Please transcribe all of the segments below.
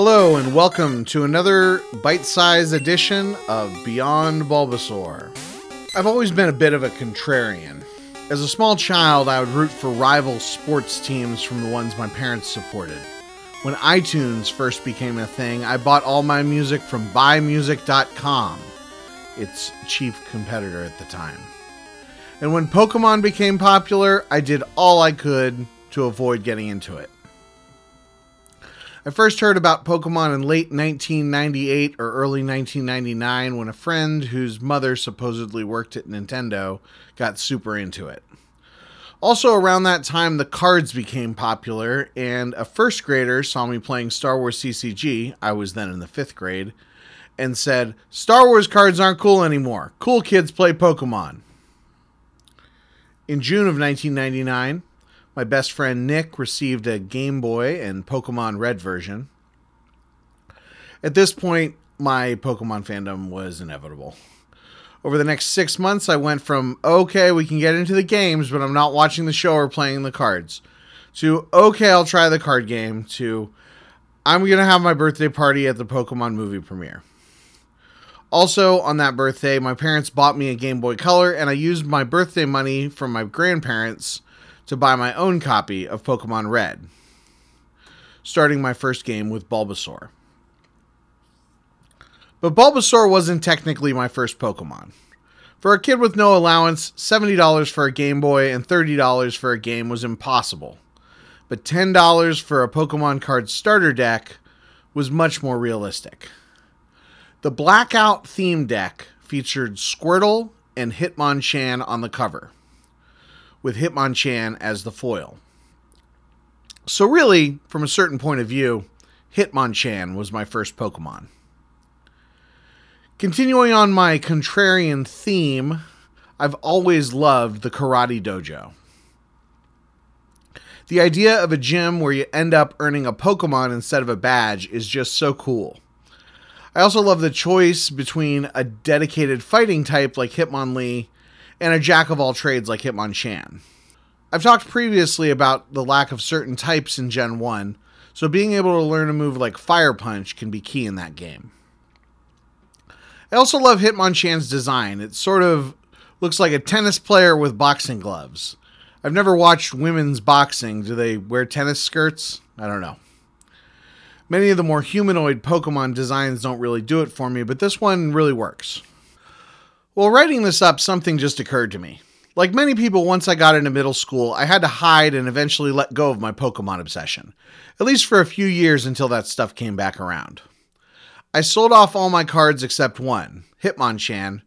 Hello, and welcome to another bite sized edition of Beyond Bulbasaur. I've always been a bit of a contrarian. As a small child, I would root for rival sports teams from the ones my parents supported. When iTunes first became a thing, I bought all my music from buymusic.com, its chief competitor at the time. And when Pokemon became popular, I did all I could to avoid getting into it. I first heard about Pokemon in late 1998 or early 1999 when a friend whose mother supposedly worked at Nintendo got super into it. Also, around that time, the cards became popular, and a first grader saw me playing Star Wars CCG. I was then in the fifth grade, and said, Star Wars cards aren't cool anymore. Cool kids play Pokemon. In June of 1999, my best friend Nick received a Game Boy and Pokemon Red version. At this point, my Pokemon fandom was inevitable. Over the next six months, I went from, okay, we can get into the games, but I'm not watching the show or playing the cards, to, okay, I'll try the card game, to, I'm going to have my birthday party at the Pokemon movie premiere. Also, on that birthday, my parents bought me a Game Boy Color, and I used my birthday money from my grandparents to buy my own copy of Pokemon Red, starting my first game with Bulbasaur. But Bulbasaur wasn't technically my first Pokemon. For a kid with no allowance, $70 for a Game Boy and $30 for a game was impossible. But $10 for a Pokemon card starter deck was much more realistic. The Blackout theme deck featured Squirtle and Hitmonchan on the cover, with Hitmonchan as the foil. So, really, from a certain point of view, Hitmonchan was my first Pokemon. Continuing on my contrarian theme, I've always loved the Karate Dojo. The idea of a gym where you end up earning a Pokemon instead of a badge is just so cool. I also love the choice between a dedicated fighting type like Hitmonlee and a jack of all trades like Hitmonchan. I've talked previously about the lack of certain types in Gen 1, so being able to learn a move like Fire Punch can be key in that game. I also love Hitmonchan's design. It sort of looks like a tennis player with boxing gloves. I've never watched women's boxing. Do they wear tennis skirts? I don't know. Many of the more humanoid Pokemon designs don't really do it for me, but this one really works. While writing this up, something just occurred to me. Like many people, once I got into middle school, I had to hide and eventually let go of my Pokemon obsession, at least for a few years until that stuff came back around. I sold off all my cards except one, Hitmonchan,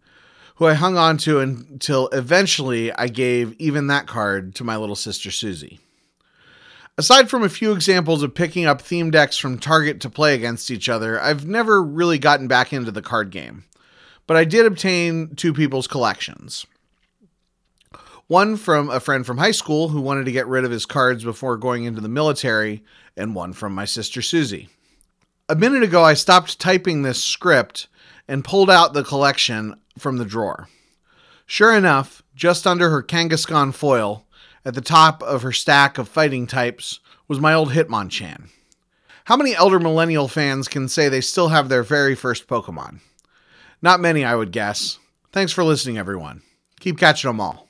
who I hung on to until eventually I gave even that card to my little sister Susie. Aside from a few examples of picking up theme decks from Target to play against each other, I've never really gotten back into the card game. But I did obtain two people's collections. One from a friend from high school who wanted to get rid of his cards before going into the military, and one from my sister Susie. A minute ago, I stopped typing this script and pulled out the collection from the drawer. Sure enough, just under her Kangaskhan foil, at the top of her stack of fighting types, was my old Hitmonchan. How many elder millennial fans can say they still have their very first Pokemon? Not many, I would guess. Thanks for listening, everyone. Keep catching them all.